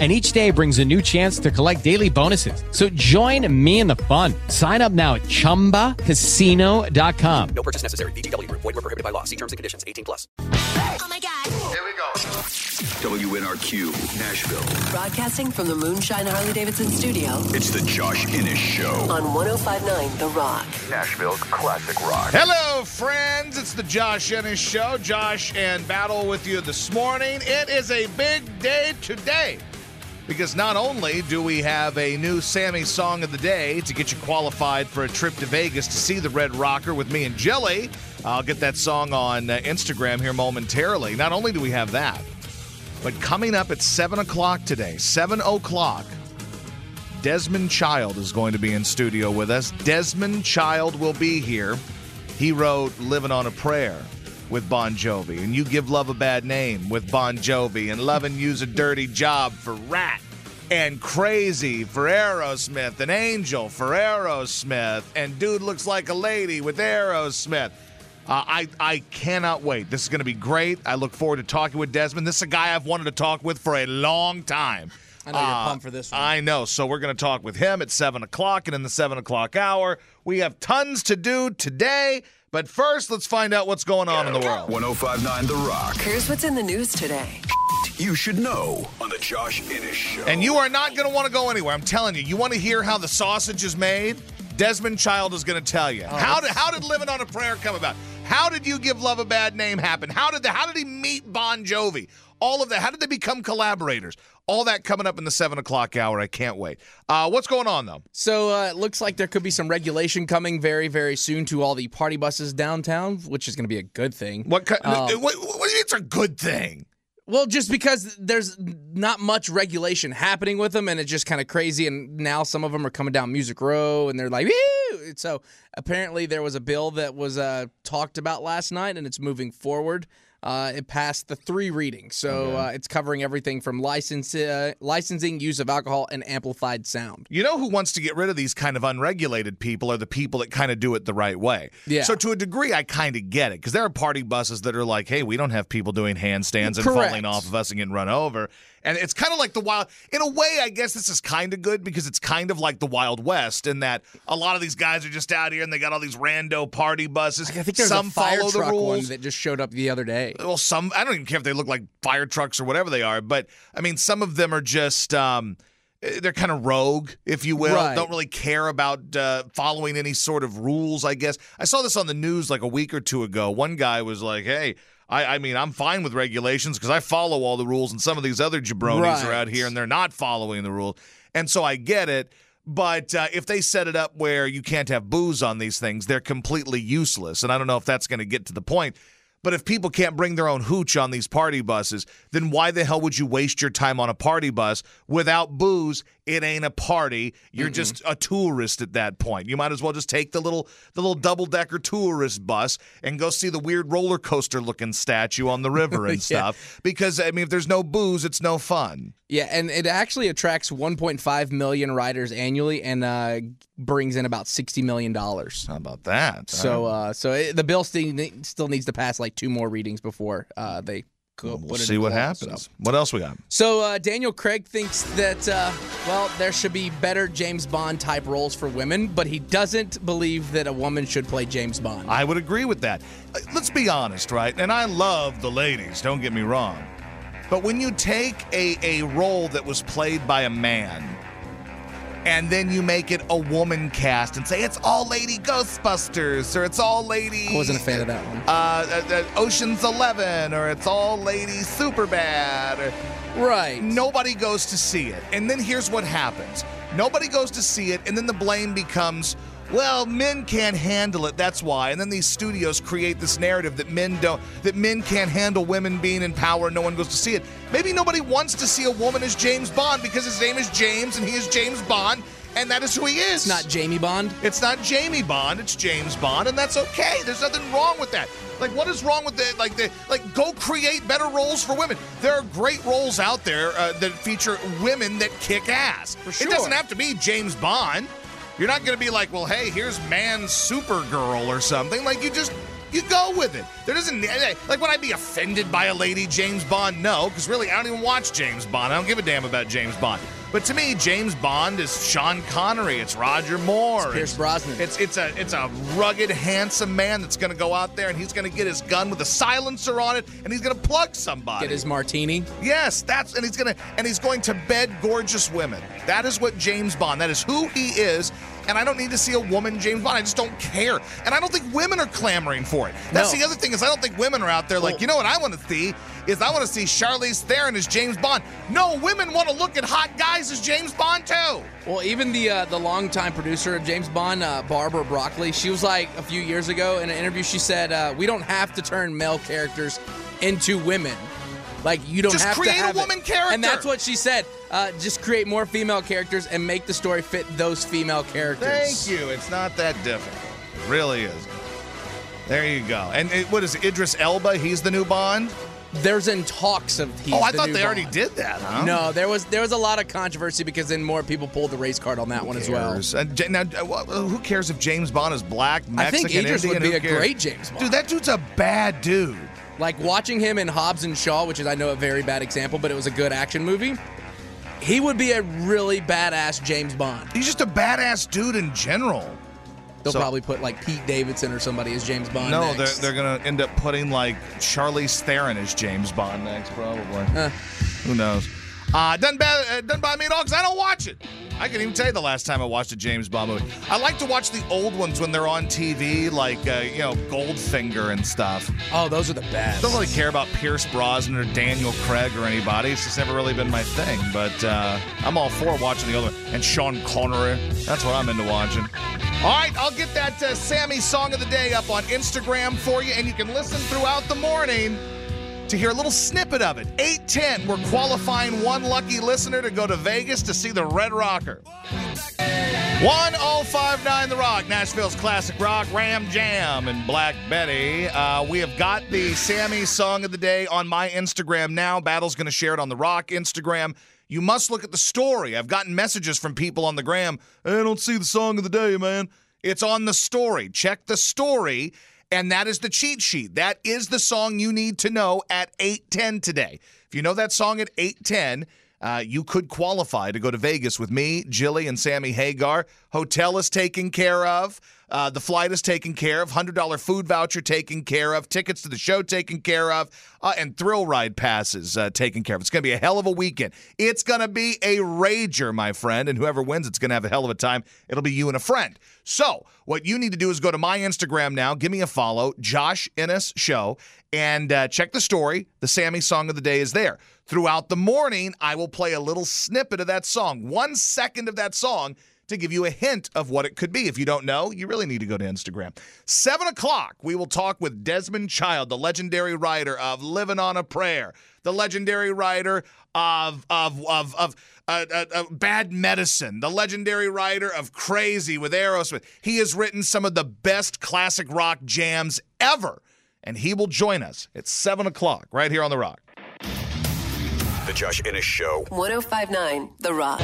and each day brings a new chance to collect daily bonuses. So join me in the fun. Sign up now at ChumbaCasino.com. No purchase necessary. VGW. Void were prohibited by law. See terms and conditions. 18 plus. Oh my God. Here we go. WNRQ, Nashville. Broadcasting from the Moonshine Harley Davidson studio It's the Josh Innes Show. on 1059 The Rock. Nashville's classic rock. Hello, friends. It's the Josh Innes Show. Josh and Battle with you this morning. It is a big day today because not only do we have a new Sammy song of the day to get you qualified for a trip to Vegas to see the Red Rocker with me and Jilly. I'll get that song on uh, Instagram here momentarily. Not only do we have that, but coming up at 7 o'clock today, 7 o'clock, Desmond Child is going to be in studio with us. Desmond Child will be here. He wrote Living on a Prayer with Bon Jovi, and You Give Love a Bad Name with Bon Jovi, and Loving You's a Dirty Job for Ratt, and Crazy for Aerosmith, and Angel for Aerosmith, and Dude Looks Like a Lady with Aerosmith. Uh, I, I cannot wait. This is going to be great. I look forward to talking with Desmond. This is a guy I've wanted to talk with for a long time. I know you're Uh, pumped for this one. I know. So we're going to talk with him at 7 o'clock. And in the 7 o'clock hour, we have tons to do today. But first, let's find out what's going on in the world. 1059 The Rock. Here's what's in the news today. You should know on the Josh Innes Show. And you are not going to want to go anywhere. I'm telling you. You want to hear how the sausage is made? Desmond Child is going to tell you. how did how did Living on a Prayer come about? How did you give love a bad name happen? How did the, how did he meet Bon Jovi? All of that. How did they become collaborators? All that coming up in the seven o'clock hour. I can't wait. Uh, what's going on though? So uh, it looks like there could be some regulation coming very, very soon to all the party buses downtown, which is going to be a good thing. What, ki- Um, what, what It's a good thing. Well, just because there's not much regulation happening with them, and it's just kind of crazy. And now some of them are coming down Music Row, and they're like, Woo! so apparently there was a bill that was uh, talked about last night, and it's moving forward. Uh, it passed the three readings, so uh, it's covering everything from license, uh, licensing, use of alcohol, and amplified sound. You know who wants to get rid of these kind of unregulated people are the people that kind of do it the right way. Yeah. So to a degree, I kind of get it because there are party buses that are like, hey, we don't have people doing handstands and Correct. falling off of us and getting run over. And it's kind of like the wild. In a way, I guess this is kind of good because it's kind of like the Wild West in that a lot of these guys are just out here and they got all these rando party buses. I think there's some a fire follow the truck one rules that just showed up the other day. well some i don't even care if they look like fire trucks or whatever they are but i mean some of them are just um eh, they're kind of rogue, if you will. Right. Don't really care about uh, following any sort of rules, I guess. I saw this on the news like a week or two ago. One guy was like, hey, I, I mean, I'm fine with regulations because I follow all the rules, and some of these other jabronis are out here and they're not following the rules. And so I get it. But uh, if they set it up where you can't have booze on these things, they're completely useless. And I don't know if that's going to get to the point. But if people can't bring their own hooch on these party buses, then why the hell would you waste your time on a party bus without booze? It ain't a party. You're just a tourist at that point. You might as well just take the little the little double decker tourist bus and go see the weird roller coaster looking statue on the river and Yeah. stuff. Because I mean, if there's no booze, it's no fun. Yeah, and it actually attracts 1.5 million riders annually and uh, brings in about 60 million dollars. How about that? So, uh, so it, the bill still, still needs to pass like two more readings before uh, they go. we'll put see what happens. What else we got? so uh, Daniel Craig thinks that uh, well, there should be better James Bond type roles for women, but he doesn't believe that a woman should play James Bond. I would agree with that. Uh, Let's be honest, right? And I love the ladies, don't get me wrong. But when you take a, a role that was played by a man and then you make it a woman cast and say it's all lady Ghostbusters or it's all lady. I wasn't a fan of that one. Uh, uh, uh, Ocean's Eleven or it's all lady Superbad or Right. nobody goes to see it. And then here's what happens nobody goes to see it, and then the blame becomes, well, men can't handle it. That's why. And then these studios create this narrative that men don't, that men can't handle women being in power. No one goes to see it. Maybe nobody wants to see a woman as James Bond because his name is James and he is James Bond. and that is who he is. It's not Jamie Bond. It's not Jamie Bond. It's James Bond, and that's okay. There's nothing wrong with that. Like, what is wrong with the like the like? Go create better roles for women. There are great roles out there uh, that feature women that kick ass. For sure. It doesn't have to be James Bond. You're not going to be like, well, hey, here's man Supergirl or something. Like, you just you go with it. There doesn't eh, eh, like would I be offended by a lady James Bond? No, because really I don't even watch James Bond. I don't give a damn about James Bond. But to me, James Bond is Sean Connery. It's Roger Moore. Pierce it's, Brosnan. It's it's a it's a rugged, handsome man that's going to go out there and he's going to get his gun with a silencer on it and he's going to plug somebody. Get his martini. Yes, that's and he's gonna and he's going to bed gorgeous women. That is what James Bond. That is who he is. And I don't need to see a woman James Bond. I just don't care. And I don't think women are clamoring for it. That's No. the other thing is I don't think women are out there like, Well- you know what I want to see is I want to see Charlize Theron as James Bond. No, women want to look at hot guys as James Bond too. Well, even the uh, the longtime producer of James Bond, uh, Barbara Broccoli, she was like a few years ago in an interview. She said, uh, "We don't have to turn male characters into women. Like you don't Just have create to a have it." woman character. And that's what she said. Uh, just create more female characters and make the story fit those female characters. Thank you. It's not that difficult. It really is. There you go. And it, what is it, Idris Elba? He's the new Bond. There's in talks of he's oh, I the thought they already did that. Huh? No, there was there was a lot of controversy because then more people pulled the race card on that one as well. cares? J- now, uh, who cares if James Bond is black, I think Idris Indian? would be a cares? great James Bond. Dude, that dude's a bad dude. Like watching him in Hobbs and Shaw, which is I know a very bad example, but it was a good action movie. He would be a really badass James Bond. He's just a badass dude in general. They'll So- probably put like Pete Davidson or somebody as James Bond. no, next. they're, they're going to end up putting like Charlize Theron as James Bond next, probably. Uh. Who knows? Uh, doesn't, bad, uh, doesn't bother me at all because I don't watch it. I can even tell you the last time I watched a James Bond movie. I like to watch the old ones when they're on TV, like, uh, you know, Goldfinger and stuff. oh, those are the best. don't really care about Pierce Brosnan or Daniel Craig or anybody. It's just never really been my thing. But uh, I'm all for watching the other and Sean Connery. That's what I'm into watching. All right, I'll get that uh, Sammy song of the day up on Instagram for you, and you can listen throughout the morning to hear a little snippet of it. 810, we're qualifying one lucky listener to go to Vegas to see the Red Rocker. 1059 The Rock, Nashville's classic rock, Ram Jam, and Black Betty. Uh, we have got the Sammy song of the day on my Instagram now. Battle's going to share it on The Rock Instagram. You must look at the story. I've gotten messages from people on the gram. I don't see the song of the day, man. It's on the story. Check the story, and that is the cheat sheet. That is the song you need to know at 810 today. If you know that song at 810, uh, you could qualify to go to Vegas with me, Jilly, and Sammy Hagar. Hotel is taken care of. Uh, the flight is taken care of. $100 food voucher taken care of. Tickets to the show taken care of. Uh, and thrill ride passes uh, taken care of. It's going to be a hell of a weekend. It's going to be a rager, my friend. And whoever wins, it's going to have a hell of a time. It'll be you and a friend. So, what you need to do is go to my Instagram now. Give me a follow, Josh Innes Show, and uh, check the story. The Sammy song of the day is there. Throughout the morning, I will play a little snippet of that song, one second of that song, to give you a hint of what it could be. If you don't know, you really need to go to Instagram. Seven o'clock, we will talk with Desmond Child, the legendary writer of Living on a Prayer, the legendary writer of of of of. Uh, uh, uh, bad medicine, the legendary writer of Crazy with Aerosmith. He has written some of the best classic rock jams ever, and he will join us at 7 o'clock right here on The Rock. The Josh Innes Show. 1059 The Rock.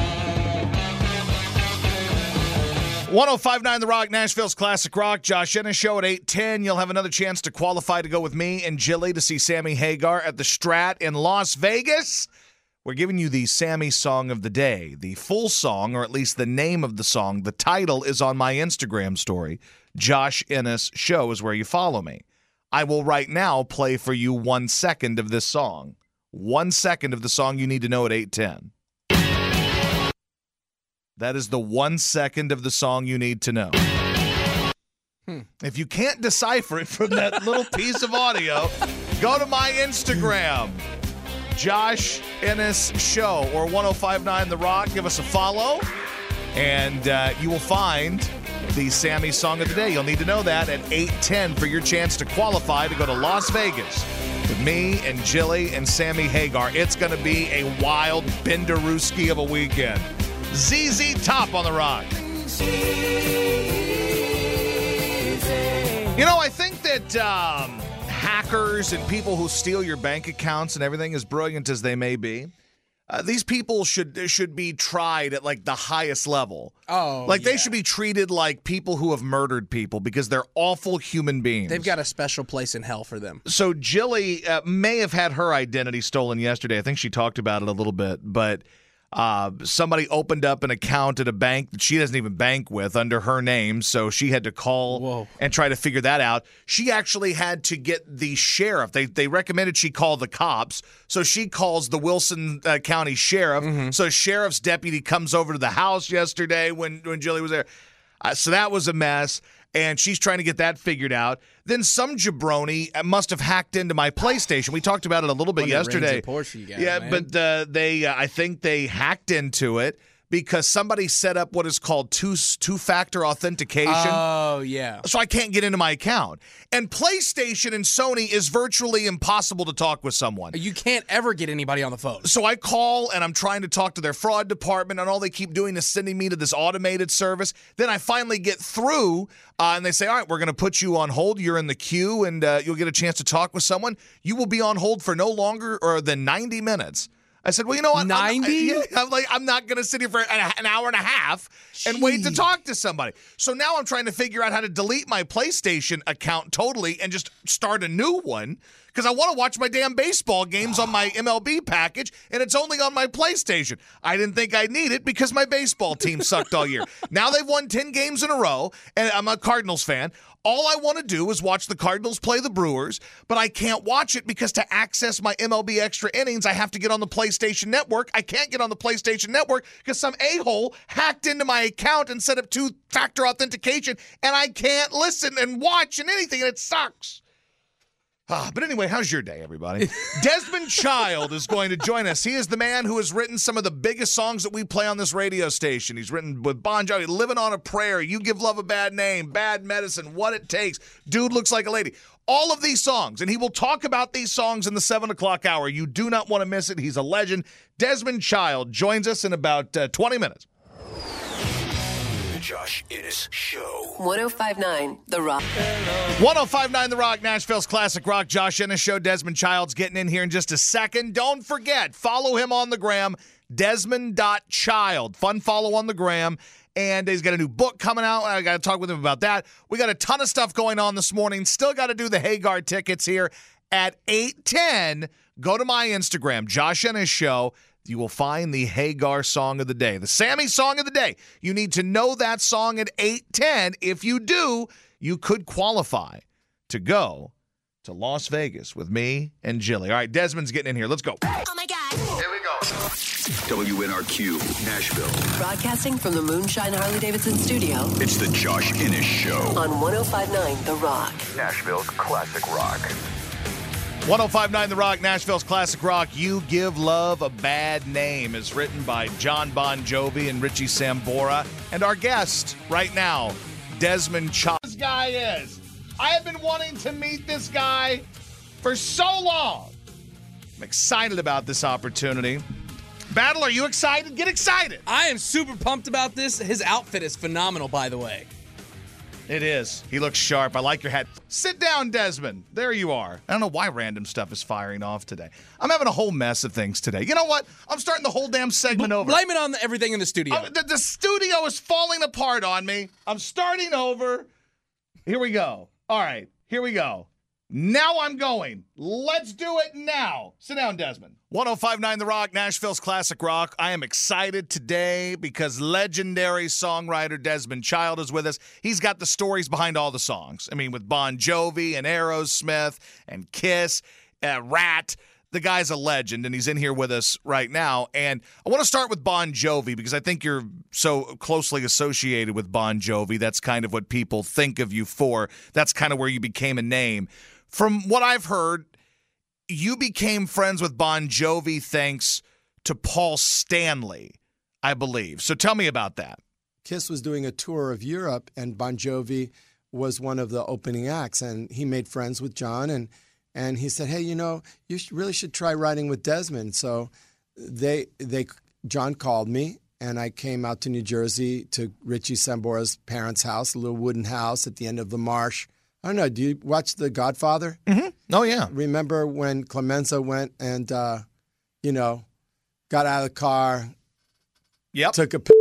1059 The Rock, Nashville's Classic Rock. Josh Innes Show at 810. You'll have another chance to qualify to go with me and Jilly to see Sammy Hagar at the Strat in Las Vegas. We're giving you the Sammy song of the day. The full song, or at least the name of the song, the title is on my Instagram story. Josh Innes Show is where you follow me. I will right now play for you one second of this song. One second of the song you need to know at 810. That is the one second of the song you need to know. If you can't decipher it from that little piece of audio, go to my Instagram, Josh Innes Show or 1059 The Rock. Give us a follow, and uh, you will find the Sammy song of the day. You'll need to know that at 810 for your chance to qualify to go to Las Vegas with me and Jilly and Sammy Hagar. It's going to be a wild Benderooski of a weekend. ZZ Top on the rock. You know, I think that um, hackers and people who steal your bank accounts and everything, as brilliant as they may be, uh, these people should should be tried at like the highest level. Oh, like they should be treated like people who have murdered people because they're awful human beings. They've got a special place in hell for them. so Jilly uh, may have had her identity stolen yesterday. I think she talked about it a little bit, but uh, somebody opened up an account at a bank that she doesn't even bank with under her name, so she had to call Whoa. and try to figure that out. She actually had to get the sheriff. They they recommended she call the cops, so she calls the Wilson uh, County sheriff. So sheriff's deputy comes over to the house yesterday when when Jilly was there. Uh, so that was a mess, and she's trying to get that figured out. Then some jabroni uh, must have hacked into my PlayStation. We talked about it a little bit yesterday. and Porsche you got, yeah, man. but uh, they, uh, I think they hacked into it because somebody set up what is called two two factor authentication. Oh yeah. so I can't get into my account. And PlayStation and Sony is virtually impossible to talk with someone. You can't ever get anybody on the phone. So I call and I'm trying to talk to their fraud department, and all they keep doing is sending me to this automated service. Then I finally get through, uh, and they say, "All right, we're going to put you on hold. You're in the queue, and uh, you'll get a chance to talk with someone. You will be on hold for no longer or than 90 minutes." I said, "Well, you know what? I'm- I'm, 90? yeah, I'm like, I'm not going to sit here for an, an hour and a half and wait to talk to somebody." So now I'm trying to figure out how to delete my PlayStation account totally and just start a new one because I want to watch my damn baseball games on my MLB package, and it's only on my PlayStation. I didn't think I'd need it because my baseball team sucked all year. Now they've won 10 games in a row, and I'm a Cardinals fan. All I want to do is watch the Cardinals play the Brewers, but I can't watch it because to access my MLB extra innings, I have to get on the PlayStation Network. I can't get on the PlayStation Network because some a hole hacked into my account and set up two factor authentication, and I can't listen and watch and anything, and it sucks. Ah, but anyway, how's your day, everybody? Desmond Child is going to join us. He is the man who has written some of the biggest songs that we play on this radio station. He's written with Bon Jovi, "Living on a Prayer," "You Give Love a Bad Name," "Bad Medicine," "What It Takes," "Dude Looks Like a Lady." All of these songs, and he will talk about these songs in the seven o'clock hour. You do not want to miss it. He's a legend. Desmond Child joins us in about uh, twenty minutes. The Josh Innes Show. 1059 The Rock. 1059 The Rock, Nashville's classic rock. Josh Innes Show. Desmond Child's getting in here in just a second. Don't forget, follow him on the gram, desmond.child. Fun follow on the gram. And he's got a new book coming out. I got to talk with him about that. We got a ton of stuff going on this morning. Still got to do the Hagar tickets here at 810. Go to my Instagram, Josh Innes Show. You will find the Hagar song of the day, the Sammy song of the day. You need to know that song at 810. If you do, you could qualify to go to Las Vegas with me and Jilly. All right, Desmond's getting in here. Let's go. Oh my God. Here we go. WNRQ, Nashville. Broadcasting from the Moonshine Harley Davidson studio It's the Josh Innes Show. on 1059 The Rock. Nashville's classic rock. 1059 The Rock, Nashville's classic rock. You Give Love a Bad Name is written by John Bon Jovi and Richie Sambora. And our guest right now, Desmond Child. This guy is. I have been wanting to meet this guy for so long. I'm excited about this opportunity. Battle, are you excited? Get excited. I am super pumped about this. His outfit is phenomenal, by the way. It is. He looks sharp. I like your hat. Sit down, Desmond. There you are. I don't know why random stuff is firing off today. I'm having a whole mess of things today. You know what? I'm starting the whole damn segment over. Blame it on the, everything in the studio. Uh, the, the studio is falling apart on me. I'm starting over. Here we go. All right, here we go. Now I'm going. Let's do it now. Sit down, Desmond. 1059 The Rock, Nashville's classic rock. I am excited today because legendary songwriter Desmond Child is with us. He's got the stories behind all the songs. I mean, with Bon Jovi and Aerosmith and Kiss, uh, Ratt. The guy's a legend, and he's in here with us right now. And I want to start with Bon Jovi because I think you're so closely associated with Bon Jovi. That's kind of what people think of you for. That's kind of where you became a name. From what I've heard, you became friends with Bon Jovi thanks to Paul Stanley, I believe. So tell me about that. Kiss was doing a tour of Europe, and Bon Jovi was one of the opening acts, and he made friends with John, and and he said, "Hey, you know, you really should try writing with Desmond." So they they John called me, and I came out to New Jersey to Richie Sambora's parents' house, a little wooden house at the end of the marsh. I don't know. Do you watch The Godfather? Oh yeah. Remember when Clemenza went and, uh, you know, got out of the car, Yep. took a p-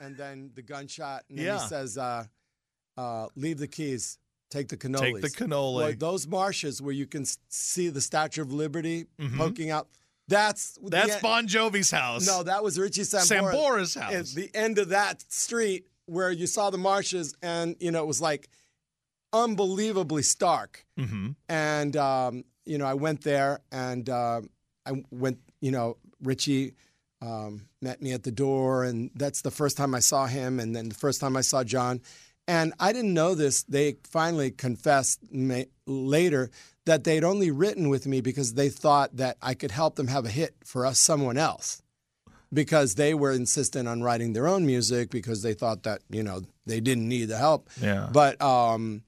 and then the gunshot, and then Yeah. he says, uh, uh, "Leave the keys, take the cannolis." Take the cannoli. Well, those marshes where you can see the Statue of Liberty poking out. That's Mm-hmm. That's en- Bon Jovi's house. No, that was Richie Sambora. Sambora's house. At the end of that street where you saw the marshes, and you know it was like unbelievably stark. Mm-hmm. And um, you know, I went there, and um I went. You know, Richie um, met me at the door, and that's the first time I saw him, and then the first time I saw John. And I didn't know this. They finally confessed ma- later that they'd only written with me because they thought that I could help them have a hit for us, someone else, because they were insistent on writing their own music because they thought that you know they didn't need the help. Yeah. But um,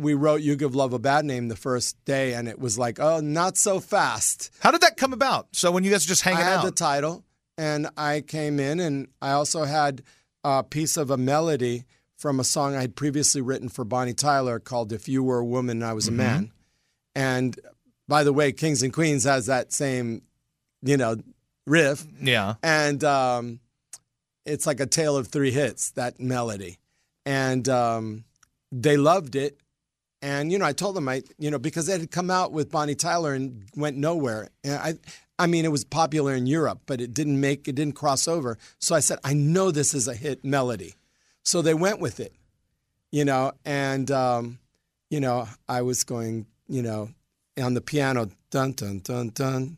we wrote "You Give Love a Bad Name" the first day, and it was like, oh, not so fast. How did that come about? So when you guys were just hanging I had out, the title, and I came in, and I also had a piece of a melody from a song I had previously written for Bonnie Tyler called "If You Were a Woman and I Was a Man." And by the way, Kings and Queens has that same, you know, riff, yeah. and um, it's like a tale of three hits. That melody, and um, they loved it. And you know, I told them I, you know, because it had come out with Bonnie Tyler and went nowhere. And I, I mean, it was popular in Europe, but it didn't make, it didn't cross over. So I said, I know this is a hit melody. So they went with it, you know, and um, you know, I was going, you know, on the piano, dun dun dun dun.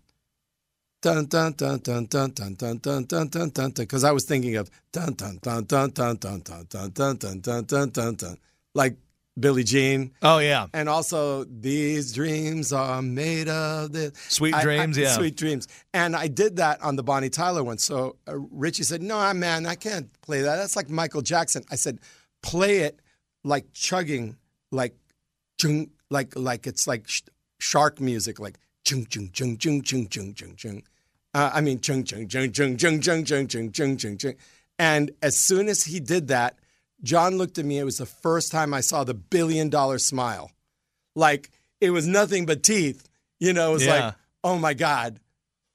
Dun dun dun dun dun dun dun dun dun dun dun because I was thinking of dun dun dun dun dun dun dun dun dun dun dun dun dun dun like Billie Jean. Oh yeah. And also, these dreams are made of this. Sweet I- I- dreams, yeah. Sweet dreams. And I did that on the Bonnie Tyler one. So uh, Richie said, No, man, I can't play that. That's like Michael Jackson. I said, Play it like chugging, like, chung, like, like it's like sh- shark music, like chung, chung, chung, chung, chung, chung, chung, chung. Uh, I mean, chung, chung, chung, chung, chung, chung, chung, chung, chung, chung, chung. And as soon as he did that, John looked at me. It was the first time I saw the billion dollar smile. Like it was nothing but teeth. You know, it was Yeah. like, oh my God,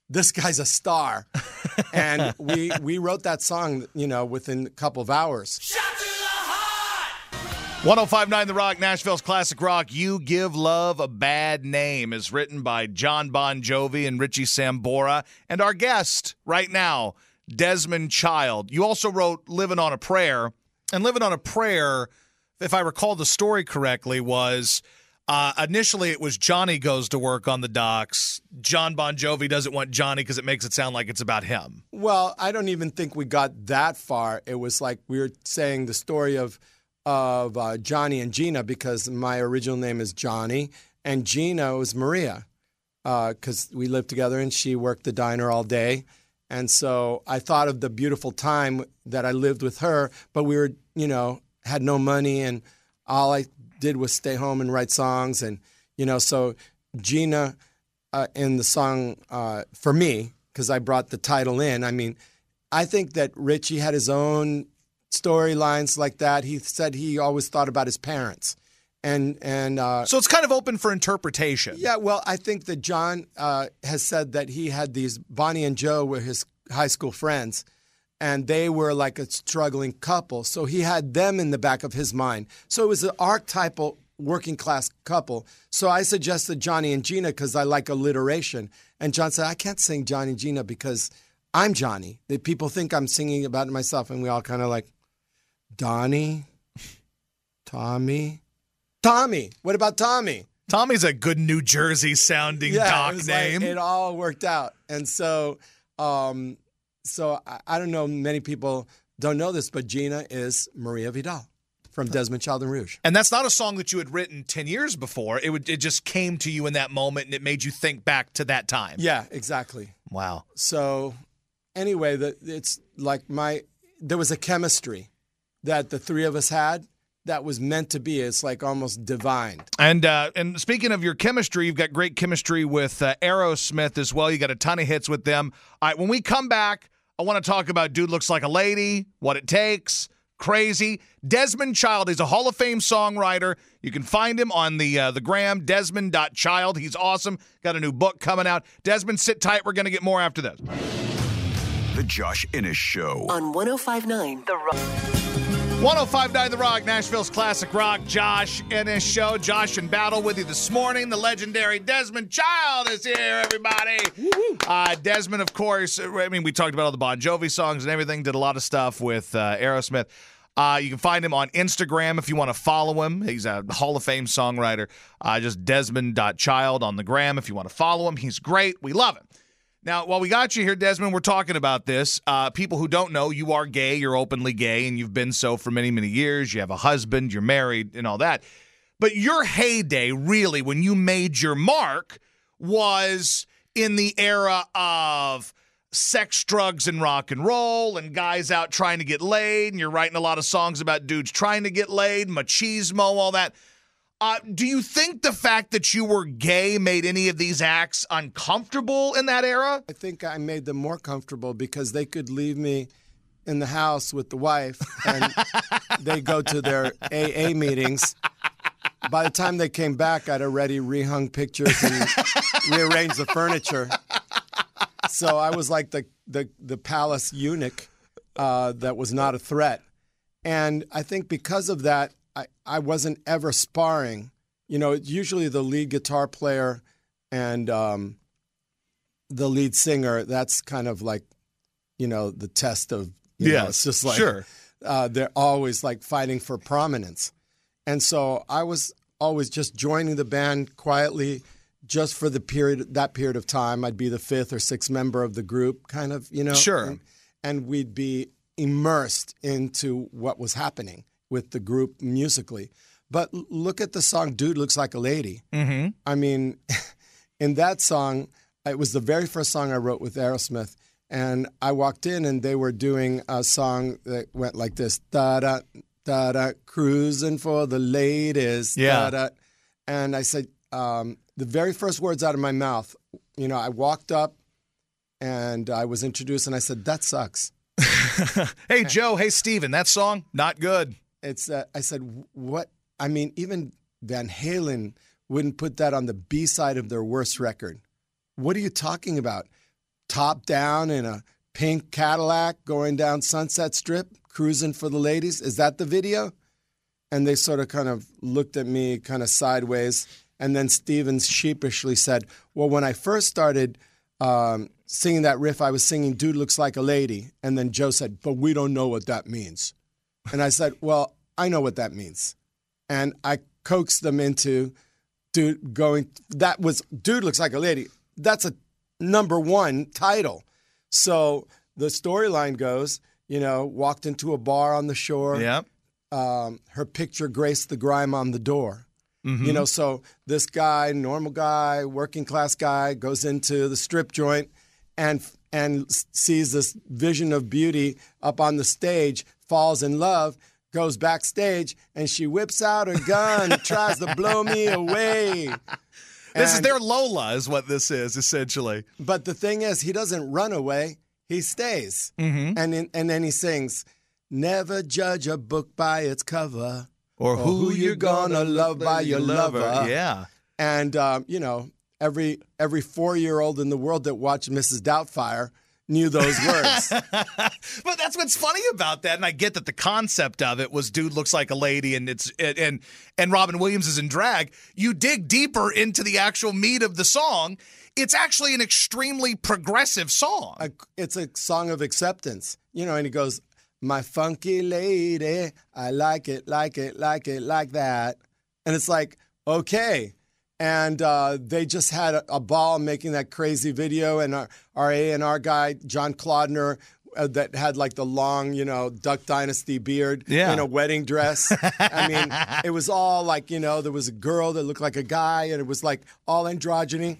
this guy's a star. and we we wrote that song, you know, within a couple of hours. 1059 The Rock, Nashville's classic rock. You Give Love a Bad Name is written by John Bon Jovi and Richie Sambora. And our guest right now, Desmond Child. You also wrote Living on a Prayer. And Living on a Prayer, if I recall the story correctly, was uh, initially it was Johnny goes to work on the docks. John Bon Jovi doesn't want Johnny because it makes it sound like it's about him. Well, I don't even think we got that far. It was like we were saying the story of of uh, Johnny and Gina because my original name is Johnny and Gina was Maria because we lived together and she worked the diner all day. And so I thought of the beautiful time that I lived with her, but we were, you know, had no money and all I did was stay home and write songs. And, you know, so Gina uh, in the song uh, for me, because I brought the title in, I mean, I think that Richie had his own storylines like that. He said he always thought about his parents. And, and, uh, So it's kind of open for interpretation. yeah, well, I think that John uh, has said that he had these Bonnie and Joe were his high school friends, and they were like a struggling couple. So he had them in the back of his mind. So it was an archetypal working class couple. So I suggested Johnny and Gina because I like alliteration. And John said, I can't sing Johnny and Gina because I'm Johnny. The people think I'm singing about myself, and we all kind of like, Donnie, Tommy, Tommy. What about Tommy? Tommy's a good New Jersey sounding it doc like- name. it all worked out, and so, um, so I, I don't know. Many people don't know this, but Gina is Maria Vidal from Desmond Child and Rouge. And that's not a song that you had written 10 years before. It would it just came to you in that moment and it made you think back to that time. Yeah, exactly. Wow. So, anyway, the, it's like my there was a chemistry that the three of us had that was meant to be. It's like almost divine. And uh, and speaking of your chemistry, you've got great chemistry with uh, Aerosmith as well. You got a ton of hits with them. All right, when we come back, I want to talk about Dude Looks Like a Lady, What It Takes, Crazy. Desmond Child, he's a Hall of Fame songwriter. You can find him on the uh, the gram, desmond.child. He's awesome. Got a new book coming out. Desmond, sit tight. We're going to get more after this. The Josh Innes Show. On 1059 The Rock. 1059 The Rock, Nashville's classic rock. Josh Innes show. Josh in battle with you this morning. The legendary Desmond Child is here, everybody. Uh, Desmond, of course, I mean, we talked about all the Bon Jovi songs and everything, did a lot of stuff with uh, Aerosmith. Uh, you can find him on Instagram if you want to follow him. He's a Hall of Fame songwriter. Uh, just Desmond.child on the gram if you want to follow him. He's great. We love him. Now, while we got you here, Desmond, we're talking about this. Uh, people who don't know, you are gay, you're openly gay, and you've been so for many, many years. You have a husband, you're married, and all that. But your heyday, really, when you made your mark, was in the era of sex, drugs, and rock and roll, and guys out trying to get laid. And you're writing a lot of songs about dudes trying to get laid, machismo, all that. Uh, do you think the fact that you were gay made any of these acts uncomfortable in that era? I think I made them more comfortable because they could leave me in the house with the wife and they go to their AA meetings. By the time they came back, I'd already rehung pictures and rearranged the furniture. So I was like the the, the palace eunuch uh, that was not a threat. And I think because of that, I, I wasn't ever sparring. You know, usually the lead guitar player and um, the lead singer, that's kind of like, you know, the test of, you know, Yes, it's just like, sure. uh, they're always like fighting for prominence. And so I was always just joining the band quietly just for the period, that period of time. I'd be the fifth or sixth member of the group, kind of, you know. Sure. And, and we'd be immersed into what was happening with the group musically. But look at the song "Dude Looks Like a Lady." Mm-hmm. I mean, in that song, it was the very first song I wrote with Aerosmith, and I walked in and they were doing a song that went like this: da da da da, cruising for the ladies, Yeah. da da. And I said, um, the very first words out of my mouth, you know, I walked up and I was introduced, and I said, "That sucks." Hey, Joe. Hey, Steven. That song, not good. It's uh, I said what I mean even Van Halen wouldn't put that on the B side of their worst record. What are you talking about? Top down in a pink Cadillac going down Sunset Strip cruising for the ladies? Is that the video? And they sort of kind of looked at me kind of sideways and then Stevens sheepishly said, "Well, when I first started um, singing that riff, I was singing "Dude Looks Like a Lady," and then Joe said, "But we don't know what that means." And I said, Well, I know what that means. And I coaxed them into dude going that was dude looks like a lady. That's a number one title. So the storyline goes, you know, walked into a bar on the shore. Yeah. Um, her picture graced the grime on the door. Mm-hmm. You know, so this guy, normal guy, working class guy, goes into the strip joint and and sees this vision of beauty up on the stage, falls in love, goes backstage, and she whips out her gun, tries to blow me away. This is their Lola, is what this is essentially. But the thing is, he doesn't run away; he stays, Mm-hmm. and in, and then he sings, "Never judge a book by its cover." Or, who you gonna love by your lover. Yeah. And um, you know, every every four year old in the world that watched Mrs. Doubtfire knew those words. But that's what's funny about that, and I get that the concept of it was dude looks like a lady, and it's and and, Robin Williams is in drag. You dig deeper into the actual meat of the song. It's actually an extremely progressive song. it's a song of acceptance, you know. And he goes, "My funky lady, I like it, like it, like it, like that." And it's like, okay. And uh, they just had a, a ball making that crazy video, and our, our A and R guy John Kalodner. Uh, that had like the long, you know, Duck Dynasty beard Yeah. in a wedding dress. I mean, it was all like, you know, there was a girl that looked like a guy, and it was like all androgyny.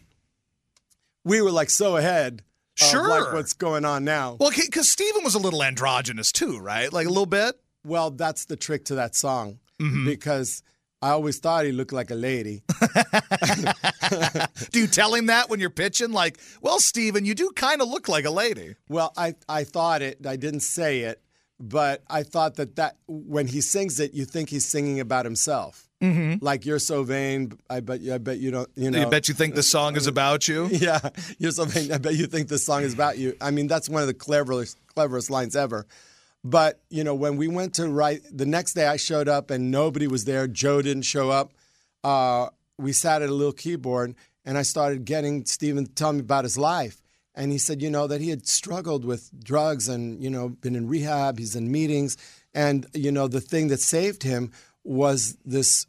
We were like so ahead of Sure. like what's going on now. well, because Steven was a little androgynous too, right? Like a little bit. Well, that's the trick to that song Mm-hmm. because I always thought he looked like a lady. Do you tell him that when you're pitching? Like, well, Steven, you do kind of look like a lady. Well, I, I thought it. I didn't say it, but I thought that, that when he sings it, you think he's singing about himself. Mm-hmm. Like you're so vain. I bet you. I bet you don't. You know. I bet you think the song is about you. Yeah, you're so vain. I bet you think the song is about you. I mean, that's one of the cleverest cleverest lines ever. But you know, when we went to write the next day, I showed up and nobody was there. Joe didn't show up. Uh, we sat at a little keyboard, and I started getting Steven to tell me about his life. And he said, you know, that he had struggled with drugs and you know been in rehab. He's in meetings, and you know the thing that saved him was this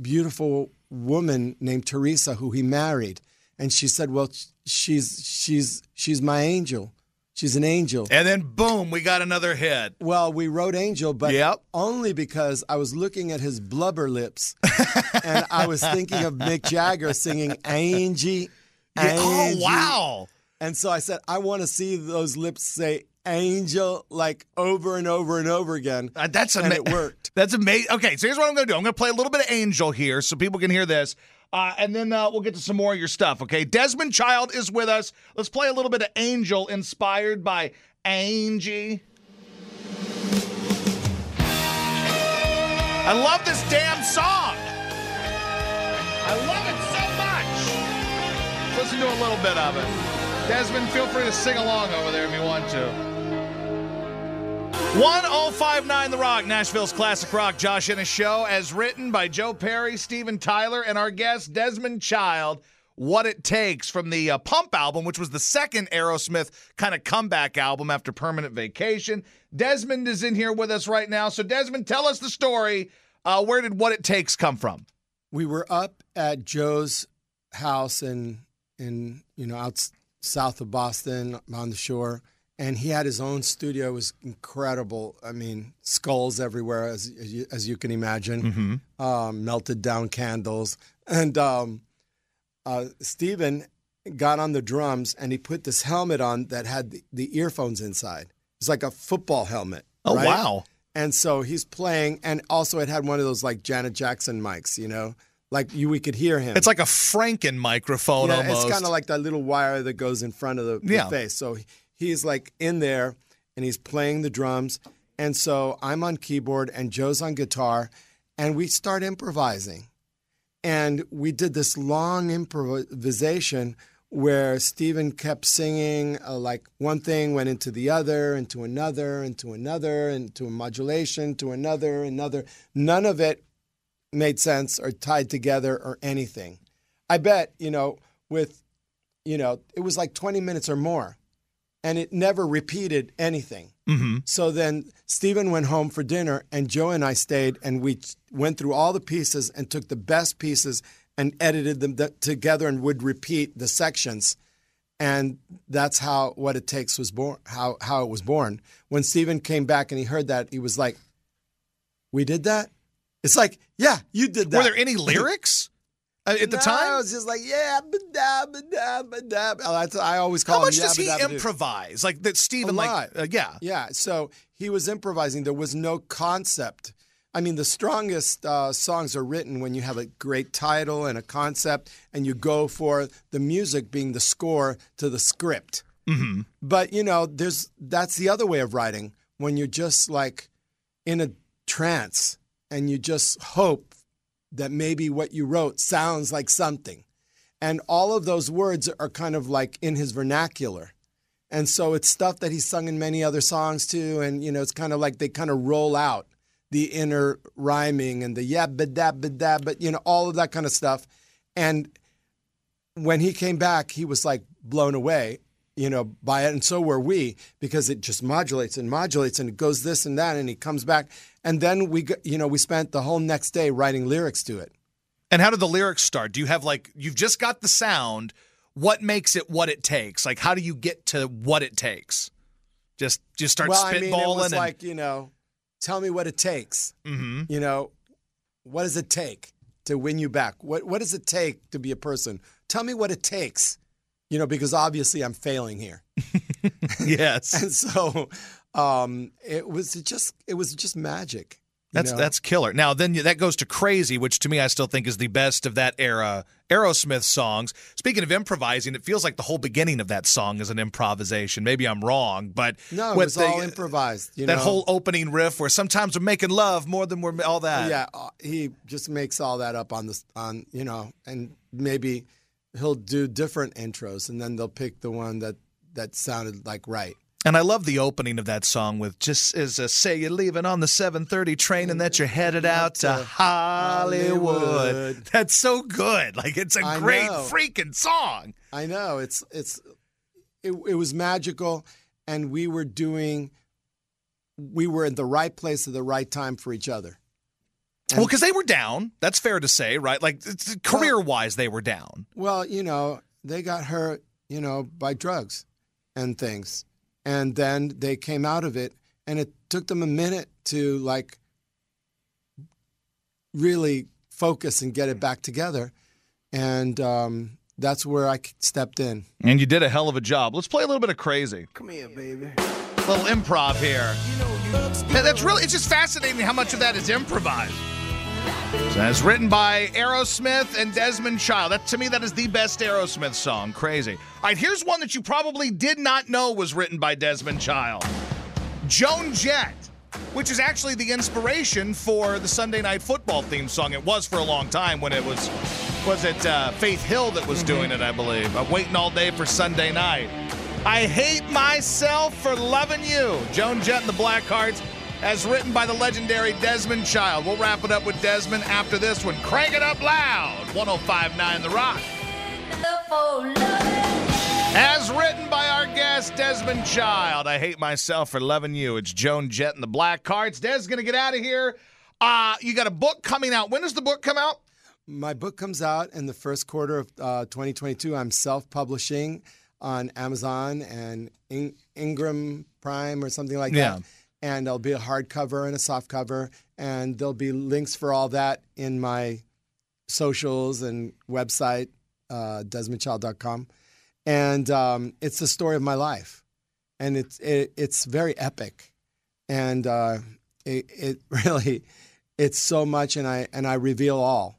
beautiful woman named Teresa who he married. And she said, "Well, she's she's she's my angel. She's an angel." And then boom, we got another hit. Well, we wrote Angel, but Yep. only because I was looking at his blubber lips and I was thinking of Mick Jagger singing Angie. Yeah, oh wow. And so I said, I want to see those lips say angel like over and over and over again. Uh, that's and it worked. That's amazing. Okay, so here's what I'm going to do. I'm going to play a little bit of Angel here so people can hear this. Uh, and then uh, we'll get to some more of your stuff, okay? Desmond Child is with us. Let's play a little bit of Angel inspired by Angie. I love this damn song. I love it so much. Listen to a little bit of it. Desmond, feel free to sing along over there if you want to. 1059 The Rock, Nashville's classic rock, Josh Innes show, as written by Joe Perry, Steven Tyler, and our guest, Desmond Child. What It Takes from the uh, Pump album, which was the second Aerosmith kind of comeback album after Permanent Vacation. Desmond is in here with us right now. So, Desmond, tell us the story. Uh, where did What It Takes come from? We were up at Joe's house in in you know out south of Boston on the shore, and he had his own studio. It was incredible. I mean, skulls everywhere, as as you, as you can imagine. Um, melted down candles, and um, uh, Steven got on the drums and he put this helmet on that had the, the earphones inside. It's like a football helmet. Oh, right? wow. And so he's playing, and also it had one of those like Janet Jackson mics, you know, like you we could hear him. It's like a Franken microphone yeah, almost. it's kind of like that little wire that goes in front of the, the face. So he's like in there, and he's playing the drums, and so I'm on keyboard and Joe's on guitar, and we start improvising, and we did this long improvisation where Steven kept singing uh, like one thing went into the other, into another, into another, into a modulation, to another, another. None of it made sense or tied together or anything. I bet, you know, with, you know, it was like 20 minutes or more and it never repeated anything. Mm-hmm. So then Steven went home for dinner, and Joe and I stayed, and we went through all the pieces and took the best pieces and edited them th- together and would repeat the sections. And that's how what it takes was born. How how it was born. When Steven came back and he heard that, he was like, "We did that." It's like, yeah, you did that. Were there any lyrics at the No, time? I was just like, yeah, ba-da, ba-da, ba-da. Oh, That's, I always call How him much does he yabba dabba doo. improvise? Like that, Steven, A like, uh, yeah. Yeah, so he was improvising. There was no concept. I mean, the strongest uh, songs are written when you have a great title and a concept, and you go for the music being the score to the script. Mm-hmm. But you know, there's that's the other way of writing when you're just like in a trance and you just hope that maybe what you wrote sounds like something. And all of those words are kind of like in his vernacular. And so it's stuff that he's sung in many other songs too. And, you know, it's kind of like they kind of roll out the inner rhyming and the yeah, but that, but that, but, you know, all of that kind of stuff. And when he came back, he was like blown away, you know, by it. And so were we because it just modulates and modulates and it goes this and that. And he comes back. And then we, you know, we spent the whole next day writing lyrics to it. And how do the lyrics start? Do you have like you've just got the sound? What makes it what it takes? Like how do you get to what it takes? Just just start well, spitballing I mean, it was and like, you know, tell me what it takes. Mhm. You know, what does it take to win you back? What What does it take to be a person? Tell me what it takes. You know, because obviously I'm failing here, yes. and so um, it was just it was just magic. That's know? that's killer. Now then that goes to Crazy, which to me I still think is the best of that era Aerosmith songs. Speaking of improvising, it feels like the whole beginning of that song is an improvisation. Maybe I'm wrong, but No, it was the- all improvised. You that know? whole opening riff where sometimes we're making love more than we're all that. yeah, uh, he just makes all that up on the on you know, and maybe he'll do different intros, and then they'll pick the one that that sounded like right. And I love the opening of that song with just as a say you're leaving on the 7:30 train and that you're headed out to Hollywood. Hollywood. That's so good. Like it's a I great know. freaking song. I know it's it's it, it was magical, and we were doing we were in the right place at the right time for each other. Well, because they were down. That's fair to say, right? Like career wise, they were down. Well, you know, they got hurt, you know, by drugs and things. And then they came out of it and it took them a minute to like really focus and get it back together. And um, that's where I stepped in. And you did a hell of a job. Let's play a little bit of crazy. Come here, baby. A little improv here. Yeah, that's really, it's just fascinating how much of that is improvised. It's written by Aerosmith and Desmond Child. That to me, that is the best Aerosmith song. Crazy. All right, here's one that you probably did not know was written by Desmond Child. Joan Jett, which is actually the inspiration for the Sunday Night Football theme song. It was for a long time when it was, was it uh, Faith Hill that was doing it, I believe. I'm waiting all day for Sunday night. I hate myself for loving you. Joan Jett and the Blackhearts, as written by the legendary Desmond Child. We'll wrap it up with Desmond after this one. Crank it up loud. 1059 The Rock. As written by our guest, Desmond Child. I hate myself for loving you. It's Joan Jett and the Blackhearts. Des going to get out of here. Uh, you got a book coming out. When does the book come out? My book comes out in the first quarter of uh, 2022. I'm self publishing on Amazon and In- Ingram Prime or something like Yeah. that. And there'll be a hardcover and a soft cover, and there'll be links for all that in my socials and website, uh, DesmondChild.com. And um, it's the story of my life, and it's it, it's very epic, and uh, it, it really it's so much, and I and I reveal all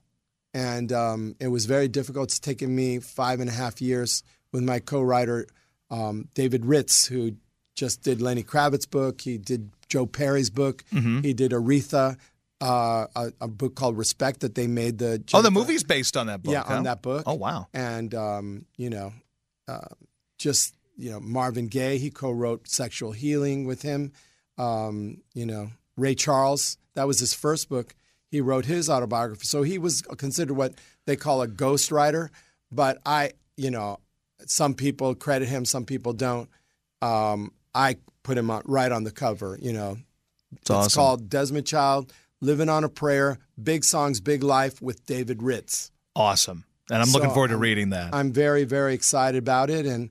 and um, it was very difficult. It's taken me five and a half years with my co-writer um, David Ritz, who just did Lenny Kravitz's book. He did Joe Perry's book. He did Aretha, uh, a, a book called Respect that they made the Oh, the movie's based on that book. yeah huh? on that book. Oh, wow. And um, you know, uh, just you know Marvin Gaye. He co-wrote Sexual Healing with him. Um, you know Ray Charles. That was his first book. He wrote his autobiography, so he was considered what they call a ghost writer. But I, you know, some people credit him, some people don't. Um, I put him on, right on the cover. You know, It's awesome. called Desmond Child, "Living on a Prayer." Big songs, big life with David Ritz. Awesome. And I'm looking forward to I'm- reading that. I'm very, very excited about it. And,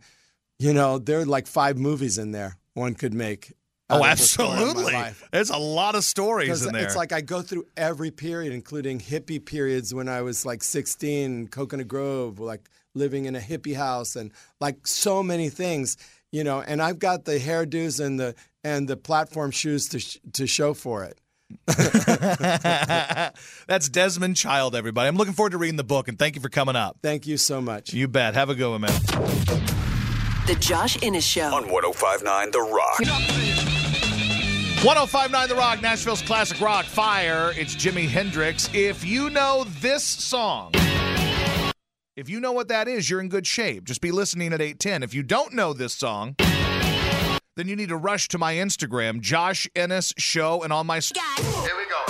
you know, there are like five movies in there one could make. oh, out of oh, the story of my absolutely. There's a lot of stories in there. It's like I go through every period, including hippie periods when I was like 16, Coconut Grove, like living in a hippie house, and like so many things, you know. And I've got the hairdos and the and the platform shoes to sh- to show for it. That's Desmond Child, everybody. I'm looking forward to reading the book, and thank you for coming up. Thank you so much. You bet. Have a good one, man. The Josh Innes Show. On 1059 The Rock. 1059 The Rock, Nashville's classic rock. Fire. It's Jimi Hendrix. If you know this song, if you know what that is, you're in good shape. Just be listening at 810. If you don't know this song, then you need to rush to my Instagram, Josh Innes Show, and on my. Here we go.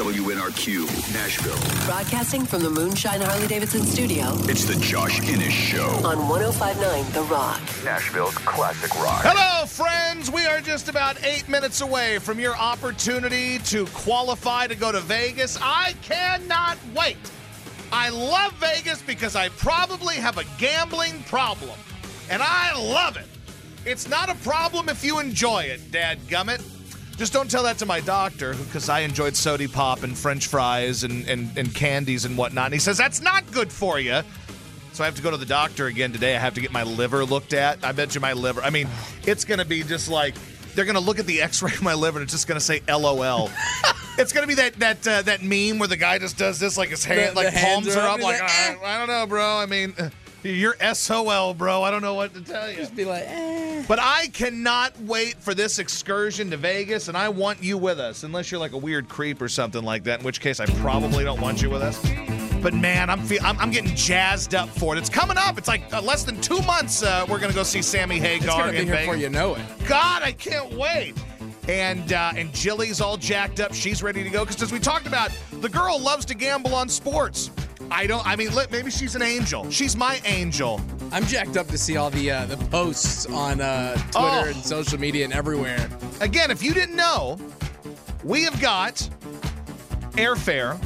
WNRQ, Nashville. Broadcasting from the Moonshine Harley Davidson studio It's the Josh Innes Show. on 1059 The Rock. Nashville's classic rock. Hello, friends. We are just about eight minutes away from your opportunity to qualify to go to Vegas. I cannot wait. I love Vegas because I probably have a gambling problem, and I love it. It's not a problem if you enjoy it, Dad Gummit. Just don't tell that to my doctor, because I enjoyed sody pop and French fries and, and, and candies and whatnot. And he says that's not good for you. So I have to go to the doctor again today. I have to get my liver looked at. I bet you my liver. I mean, it's going to be just like they're going to look at the X-ray of my liver and it's just going to say LOL. It's gonna be that that uh, that meme where the guy just does this, like his hand, The- like the palms are up, up, like, like, I, I don't know, bro. I mean, you're SOL, bro. I don't know what to tell you. Just be like, eh. But I cannot wait for this excursion to Vegas, and I want you with us, unless you're like a weird creep or something like that. In which case, I probably don't want you with us. But man, I'm feel, I'm, I'm getting jazzed up for it. It's coming up. It's like uh, less than two months. Uh, we're gonna go see Sammy Hagar It's gonna be in here Vegas. before you know it. God, I can't wait. And uh, and Jilly's all jacked up. She's ready to go because as we talked about, the girl loves to gamble on sports. I don't. I mean, maybe she's an angel. She's my angel. I'm jacked up to see all the uh, the posts on uh, Twitter Oh. and social media and everywhere. Again, if you didn't know, we have got airfare,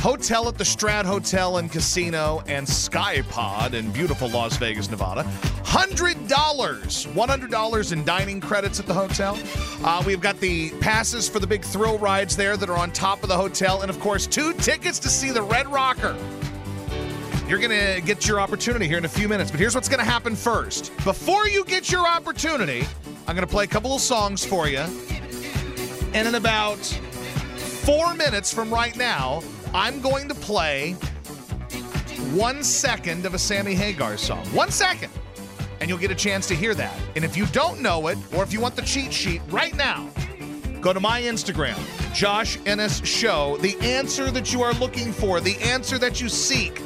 hotel at the Strat Hotel and Casino, and Skypod in beautiful Las Vegas, Nevada. $100, $100 in dining credits at the hotel. Uh, we've got the passes for the big thrill rides there that are on top of the hotel, and of course, two tickets to see the Red Rocker. You're going to get your opportunity here in a few minutes, but here's what's going to happen first. Before you get your opportunity, I'm going to play a couple of songs for you. And in about four minutes from right now, I'm going to play one second of a Sammy Hagar song. One second. And you'll get a chance to hear that. And if you don't know it, or if you want the cheat sheet right now, go to my Instagram, Josh Innes Show. The answer that you are looking for, the answer that you seek,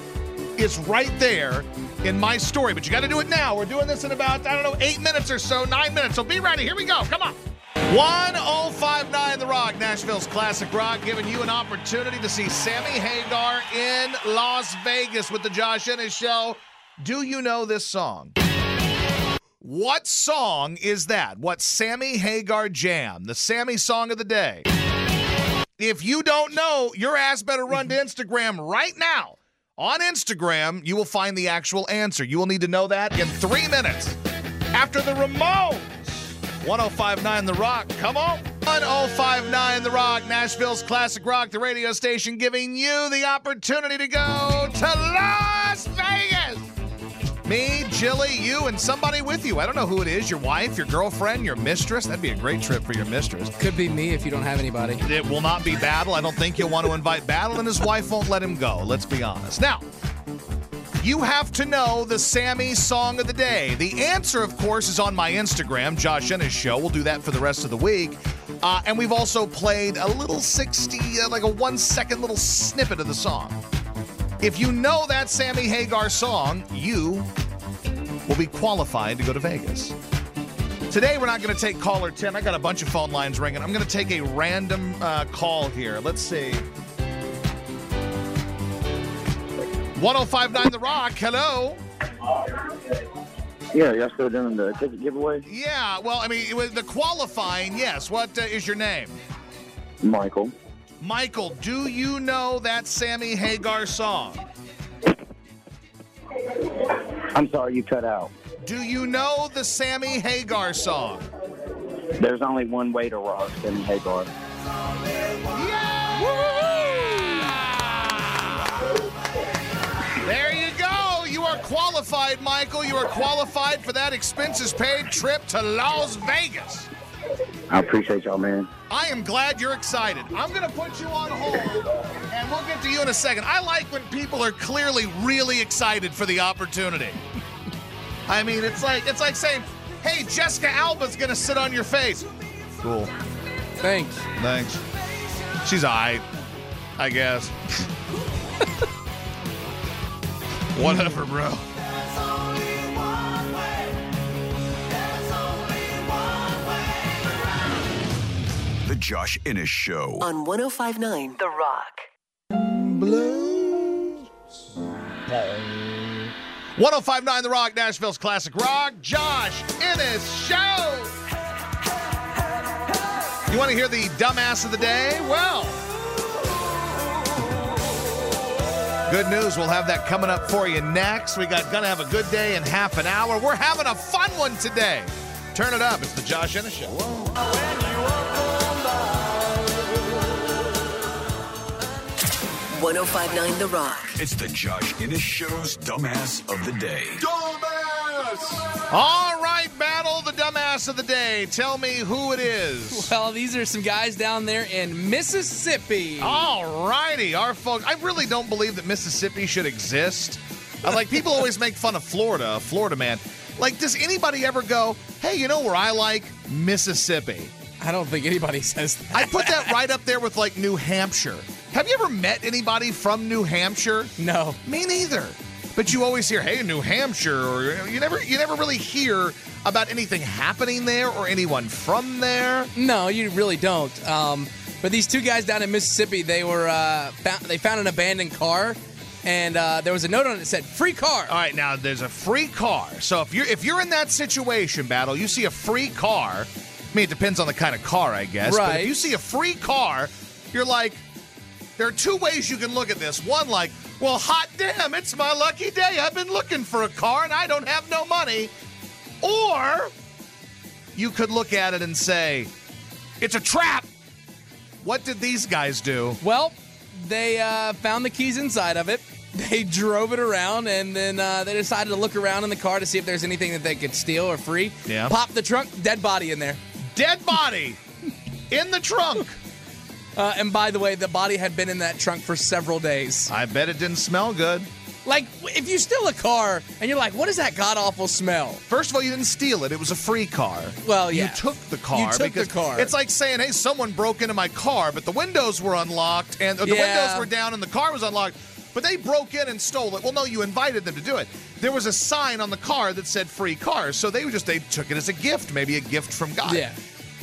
is right there in my story. But you got to do it now. We're doing this in about, I don't know, eight minutes or so, nine minutes. So be ready. Here we go. Come on. 1059 The Rock, Nashville's classic rock, giving you an opportunity to see Sammy Hagar in Las Vegas with the Josh Innes Show. Do you know this song? What song is that? What Sammy Hagar jam? The Sammy song of the day. If you don't know, your ass better run to Instagram right now. On Instagram, you will find the actual answer. You will need to know that in three minutes. After the Ramones. 1059 The Rock. Come on. 1059 The Rock, Nashville's classic rock, the radio station giving you the opportunity to go to Las Vegas. Me, Jilly, you, and somebody with you. I don't know who it is your wife, your girlfriend, your mistress. That'd be a great trip for your mistress. Could be me if you don't have anybody. It will not be Battle. I don't think you'll want to invite Battle, and his wife won't let him go. Let's be honest. Now, you have to know the Sammy song of the day. The answer, of course, is on my Instagram, Josh Innes Show. We'll do that for the rest of the week. Uh, and we've also played a little 60, uh, like a one second little snippet of the song. If you know that Sammy Hagar song, you will be qualified to go to Vegas. Today, we're not going to take caller 10. I got a bunch of phone lines ringing. I'm going to take a random uh, call here. Let's see. 1059 The Rock, hello. Yeah, y'all still doing the ticket giveaway? Yeah, well, I mean, with the qualifying, yes. What uh, is your name? Michael. Michael, do you know that Sammy Hagar song? I'm sorry you cut out. Do you know the Sammy Hagar song? There's only one way to rock Sammy Hagar. There you go. You are qualified, Michael. You are qualified for that expenses paid trip to Las Vegas. I appreciate y'all, man. I am glad you're excited. I'm going to put you on hold, and we'll get to you in a second. I like when people are clearly really excited for the opportunity. I mean, it's like it's like saying, "Hey, Jessica Alba's going to sit on your face." Cool. Thanks. Thanks. She's all right, I guess. Whatever, bro. The Josh Innes Show. On 1059 The Rock. 1059 The Rock, Nashville's classic rock. Josh Innes Show. You want to hear the dumbass of the day? Well, good news. We'll have that coming up for you next. We got gonna have a good day in half an hour. We're having a fun one today. Turn it up. It's the Josh Innes Show. 1059 The Rock. It's the Josh Innes Show's Dumbass of the Day. Dumbass! All right, battle the dumbass boss of the day. Tell me who it is. Well, these are some guys down there in Mississippi. All righty, our folks. I really don't believe that Mississippi should exist. Uh, like people always make fun of Florida, Florida man. Like, does anybody ever go, "Hey, you know where I like Mississippi"? I don't think anybody says that. I put that right up there with like New Hampshire. Have you ever met anybody from New Hampshire? No. Me neither. But you always hear, "Hey, New Hampshire," or you never you never really hear about anything happening there or anyone from there. No, you really don't. Um, but these two guys down in Mississippi, they were uh, found, they found an abandoned car, and uh, there was a note on it that said "free car." All right, now there's a free car. So if you're if you're in that situation, battle, you see a free car. I mean, it depends on the kind of car, I guess. But Right. if you see a free car, you're like, there are two ways you can look at this. One, like, well, hot damn, it's my lucky day. I've been looking for a car and I don't have no money. Or you could look at it and say, it's a trap. What did these guys do? Well, they uh, found the keys inside of it. They drove it around, and then uh, they decided to look around in the car to see if there's anything that they could steal or free. Yeah. Pop the trunk, dead body in there. Dead body in the trunk. Uh, and by the way, the body had been in that trunk for several days. I bet it didn't smell good. Like, if you steal a car and you're like, what is that god awful smell? First of all, you didn't steal it. It was a free car. Well, yeah. You took the car. You took the car. It's like saying, hey, someone broke into my car, but the windows were unlocked and the Yeah. windows were down and the car was unlocked. But they broke in and stole it. Well, no, you invited them to do it. There was a sign on the car that said free cars, so they were just they took it as a gift, maybe a gift from God. Yeah.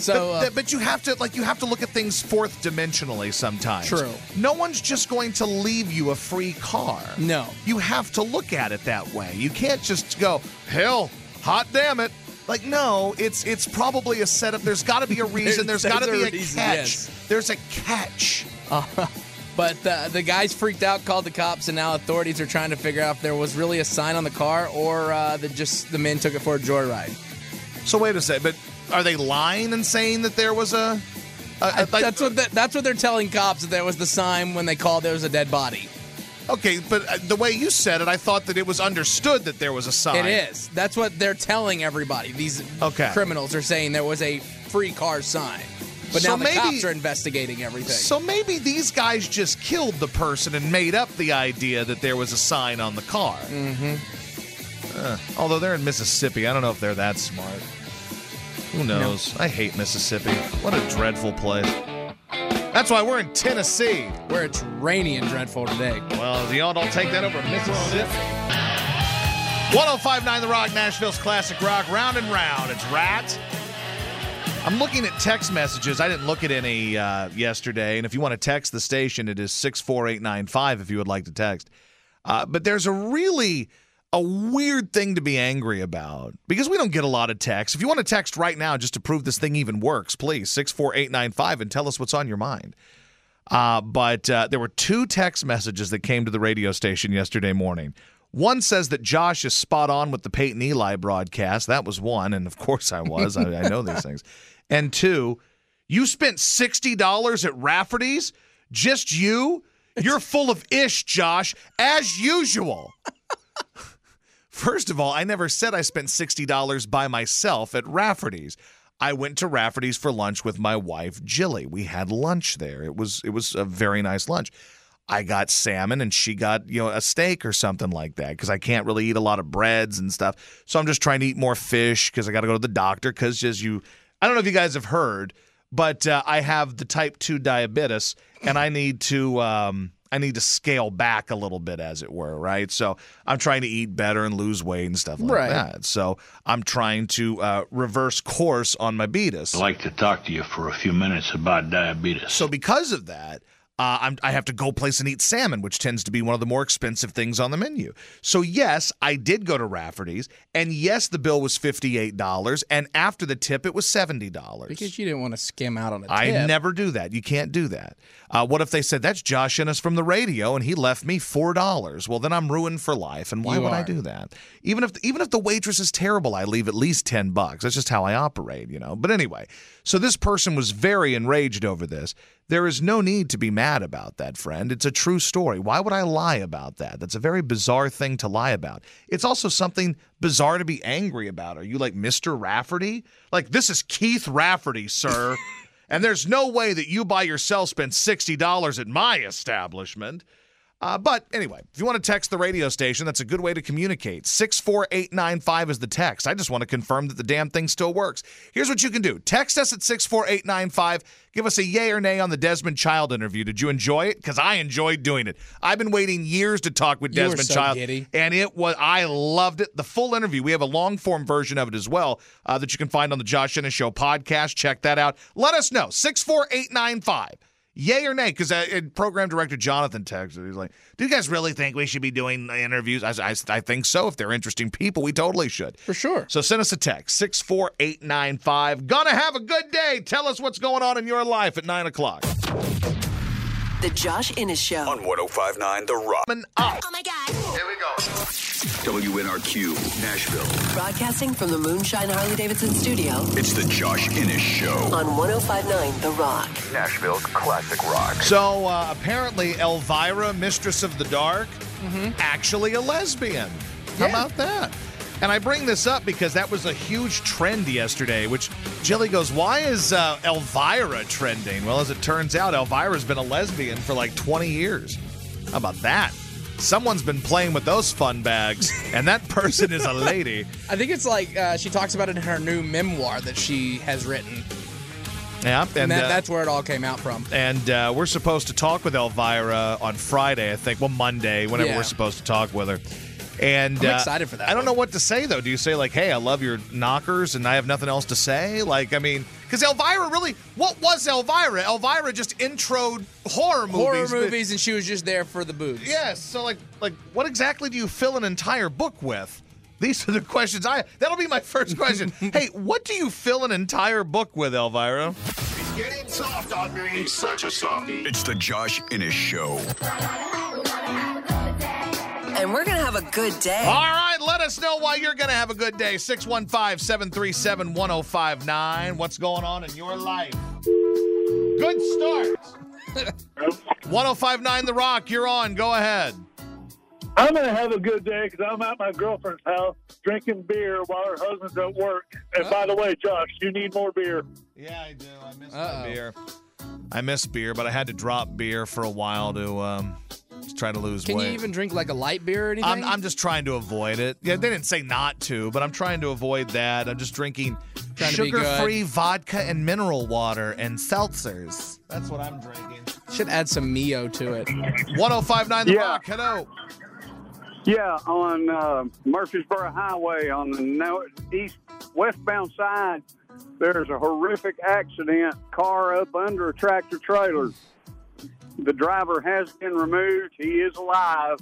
So, but, uh, but you have to like you have to look at things fourth dimensionally sometimes. True. No one's just going to leave you a free car. No. You have to look at it that way. You can't just go, hell, hot damn it. Like no, it's it's probably a setup. There's got to be a reason. There- There's got to be a reason, catch. yes. There's a catch. But uh, the guys freaked out, called the cops, and now authorities are trying to figure out if there was really a sign on the car or uh, that just the men took it for a joyride. So wait a second, but are they lying and saying that there was a? a- a- like- that's what the, that's what they're telling cops that there was the sign when they called there was a dead body. okay, but uh, the way you said it, I thought that it was understood that there was a sign. It is. That's what they're telling everybody. These Okay. criminals are saying there was a free car sign. But So now the maybe- cops are investigating everything. So maybe these guys just killed the person and made up the idea that there was a sign on the car. Mm-hmm. although they're in Mississippi, I don't know if they're that smart. Who knows? I hate Mississippi. What a dreadful place. That's why we're in Tennessee. Where it's rainy and dreadful today. Well, the y'all don't take that over Mississippi. 1059 The Rock, Nashville's classic rock, round and round. It's Ratt. I'm looking at text messages. I didn't look at any uh, yesterday. And if you want to text the station, it is 64895 if you would like to text. Uh, but there's a really a weird thing to be angry about because we don't get a lot of texts. If you want to text right now just to prove this thing even works, please 64895 and tell us what's on your mind. Uh, but uh, there were two text messages that came to the radio station yesterday morning. One says that Josh is spot on with the Peyton Eli broadcast. That was one, and of course I was. I, I know these things. And two, you spent sixty dollars at Rafferty's, just you. You're full of ish, Josh, as usual. First of all, I never said I spent $60 by myself at Rafferty's. I went to Rafferty's for lunch with my wife, Jilly. We had lunch there. It was it was a very nice lunch. I got salmon and she got, you know, a steak or something like that because I can't really eat a lot of breads and stuff. So I'm just trying to eat more fish because I got to go to the doctor because as you I don't know if you guys have heard, but uh, I have the type 2 diabetes and I need to um I need to scale back a little bit, as it were, right? So I'm trying to eat better and lose weight and stuff like Right. that. So I'm trying to uh, reverse course on my betas. I'd like to talk to you for a few minutes about diabetes. So because of that, uh, I'm, I have to go place and eat salmon, which tends to be one of the more expensive things on the menu. So yes, I did go to Rafferty's, and yes, the bill was fifty eight dollars, and after the tip, it was seventy dollars. Because you didn't want to skim out on a tip. I never do that. You can't do that. Uh, what if they said that's Josh Innes from the radio and he left me four dollars? Well, then I'm ruined for life. And why You would I do that? Even if even if the waitress is terrible, I leave at least ten bucks. That's just how I operate, you know. But anyway, so this person was very enraged over this. There is no need to be mad about that, friend. It's a true story. Why would I lie about that? That's a very bizarre thing to lie about. It's also something bizarre to be angry about. Are you like Mr. Rafferty? Like, this is Keith Rafferty, sir. and there's no way that you by yourself spent $60 at my establishment. Uh, but anyway, if you want to text the radio station, that's a good way to communicate. 64895 is the text. I just want to confirm that the damn thing still works. Here's what you can do text us at 64895. Give us a yay or nay on the Desmond Child interview. Did you enjoy it? Because I enjoyed doing it. I've been waiting years to talk with You Desmond so Child, giddy. and it was I loved it. The full interview. We have a long form version of it as well uh, that you can find on the Josh Innes Show podcast. Check that out. Let us know 64895. Yay or nay? Because uh, program director Jonathan texted. He's like, "Do you guys really think we should be doing interviews?" I, I, I think so. If they're interesting people, we totally should. For sure. So send us a text six four eight nine five. Gonna have a good day. Tell us what's going on in your life at nine o'clock. The Josh Innes Show. On 1059 The Rock. Oh my God. Here we go. WNRQ, Nashville. Broadcasting from the Moonshine Harley Davidson studio It's the Josh Innes Show. on 1059 The Rock. Nashville's classic rock. So uh, apparently, Elvira, Mistress of the Dark, actually a lesbian. How about that? And I bring this up because that was a huge trend yesterday. Which Jilly goes, "Why is uh, Elvira trending?" Well, as it turns out, Elvira's been a lesbian for like 20 years. How about that? Someone's been playing with those fun bags, and that person is a lady. I think it's like uh, she talks about it in her new memoir that she has written. Yeah, And, and that, uh, that's where it all came out from. and uh, we're supposed to talk with Elvira on Friday, I think. Well, Monday, whenever Yeah. we're supposed to talk with her. And I'm uh, excited for that I don't one. know what to say though. Do you say like, "Hey, I love your knockers," and I have nothing else to say? Like, I mean, because Elvira really, what was Elvira? Elvira just introed horror movies. Horror but- movies, and she was just there for the boobs. Yes. So like, like, what exactly do you fill an entire book with? These are the questions I. That'll be my first question. hey, what do you fill an entire book with, Elvira? He's getting soft on me. Such a softie. It's the Josh Innes Show. And we're going to have a good day. All right, let us know why you're going to have a good day. 615 737 1059. What's going on in your life? Good start. 1059 The Rock, you're on. Go ahead. I'm going to have a good day because I'm at my girlfriend's house drinking beer while her husband's at work. And by the way, Josh, you need more beer. Yeah, I do. I miss Uh-oh. my beer. I miss beer, but I had to drop beer for a while to um, just try to lose Can weight. you even drink like a light beer or anything? I'm, I'm just trying to avoid it. Yeah, they didn't say not to, but I'm trying to avoid that. I'm just drinking Trying to be good. sugar-free vodka and mineral water and seltzers. That's what I'm drinking. Should add some Mio to it. 1059 The Yeah. Rock. Hello. Yeah, on uh, Murfreesboro Highway on the no- east westbound side, there's a horrific accident. Car up under a tractor trailer. The driver has been removed. He is alive,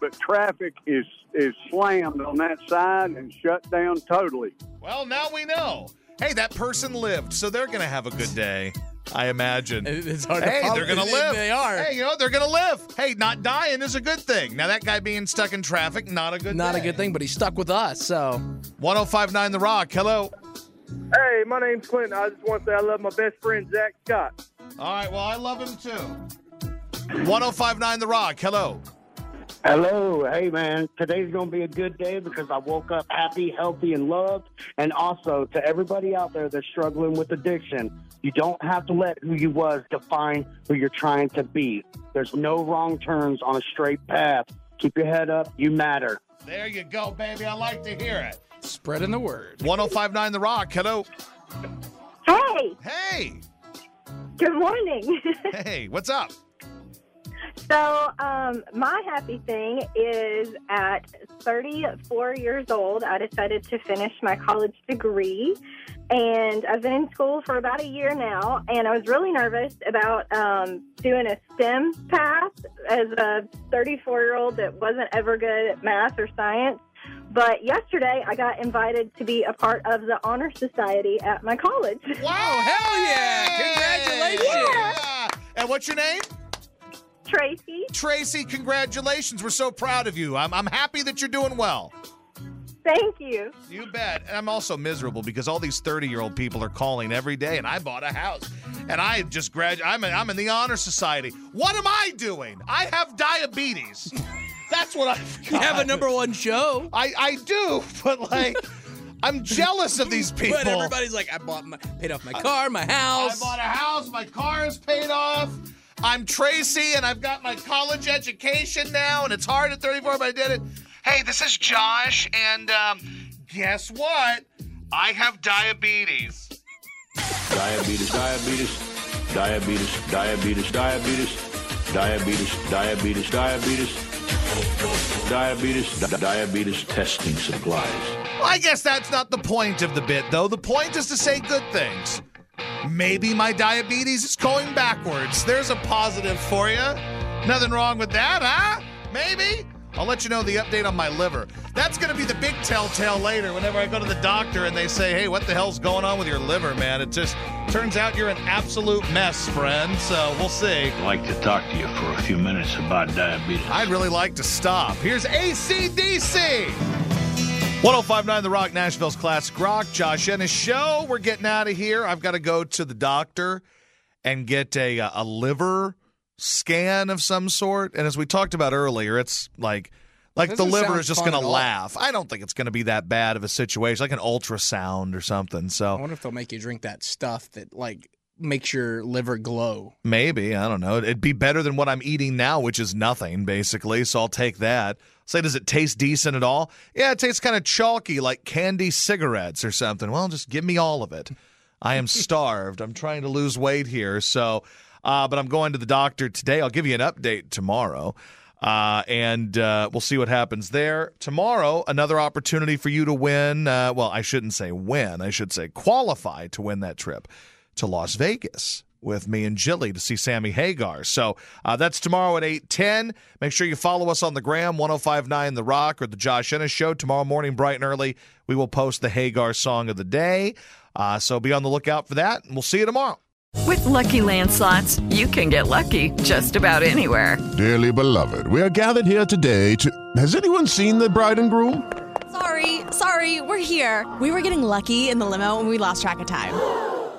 but traffic is is slammed on that side and shut down totally. Well, now we know. Hey, that person lived, so they're going to have a good day, I imagine. It's hard Hey, follow- they're gonna live. They are. Hey, you know they're gonna live. Hey, not dying is a good thing. Now that guy being stuck in traffic, not a good. Not a good thing, but he's stuck with us. So 1059 The Rock. Hello. Hey, my name's Clinton. I just want to say I love my best friend Zach Scott. All right. Well, I love him too. 1059 The Rock. Hello. Hello, hey man. Today's gonna be a good day because I woke up happy, healthy, and loved. And also to everybody out there that's struggling with addiction, you don't have to let who you was define who you're trying to be. There's no wrong turns on a straight path. Keep your head up. You matter. There you go, baby. I like to hear it. spreading the word. 1059 The Rock. Hello. Hey, Hey. good morning. Hey. What's up? So, um, my happy thing is at 34 years old, I decided to finish my college degree. And I've been in school for about a year now, and I was really nervous about um, doing a STEM path as a 34 year old that wasn't ever good at math or science. But yesterday, I got invited to be a part of the Honor Society at my college. Wow. hell yeah. Congratulations. Yeah. And what's your name? Tracy. Tracy, congratulations. We're so proud of you. I'm, I'm happy that you're doing well. Thank you. You bet. And I'm also miserable because all these 30 year old people are calling every day, and I bought a house. And I just graduated. I'm, in- I'm in the honor society. What am I doing? I have diabetes. That's what I've You have a number one show. I, I do, but like, I'm jealous of these people. But everybody's like, I bought my, paid off my car, my house. I bought a house. My car is paid off. I'm Tracy and I've got my college education now and it's hard at 34, but I did it. Hey, this is Josh and um, guess what? I have diabetes. diabetes, diabetes, diabetes, diabetes, diabetes, diabetes, diabetes, diabetes. Diabetes, diabetes testing supplies. Well, I guess that's not the point of the bit, though. The point is to say good things. Maybe my diabetes is going backwards. There's a positive for you. Nothing wrong with that, huh? Maybe. I'll let you know the update on my liver. That's going to be the big telltale later whenever I go to the doctor and they say, hey, what the hell's going on with your liver, man? It just turns out you're an absolute mess, friend. So we'll see. I'd like to talk to you for a few minutes about diabetes. I'd really like to stop. Here's ACDC. 1059 The Rock, Nashville's Classic Rock. Josh Innes Show. We're getting out of here. I've got to go to the doctor and get a, uh, a liver scan of some sort. And as we talked about earlier, it's like like the liver is just going to laugh. I don't think it's going to be that bad of a situation, like an ultrasound or something. So I wonder if they'll make you drink that stuff that like makes your liver glow. maybe I don't know. It'd be better than what I'm eating now, which is nothing basically. So I'll take that. Say, does it taste decent at all? Yeah, it tastes kind of chalky, like candy cigarettes or something. Well, just give me all of it. I am starved. I'm trying to lose weight here, so. Uh, but I'm going to the doctor today. I'll give you an update tomorrow. Uh, and uh, we'll see what happens there. Tomorrow, another opportunity for you to win. Uh, well, I shouldn't say win, I should say qualify to win that trip to Las Vegas with me and Jilly to see Sammy Hagar. So uh, that's tomorrow at 8.10. Make sure you follow us on the gram, 1059 The Rock or The Josh Innes Show. Tomorrow morning, bright and early, we will post the Hagar song of the day. Uh, so be on the lookout for that, and we'll see you tomorrow. With Lucky Land slots, you can get lucky just about anywhere. Dearly beloved, we are gathered here today to. Has anyone seen the bride and groom? Sorry, sorry, we're here. We were getting lucky in the limo and we lost track of time.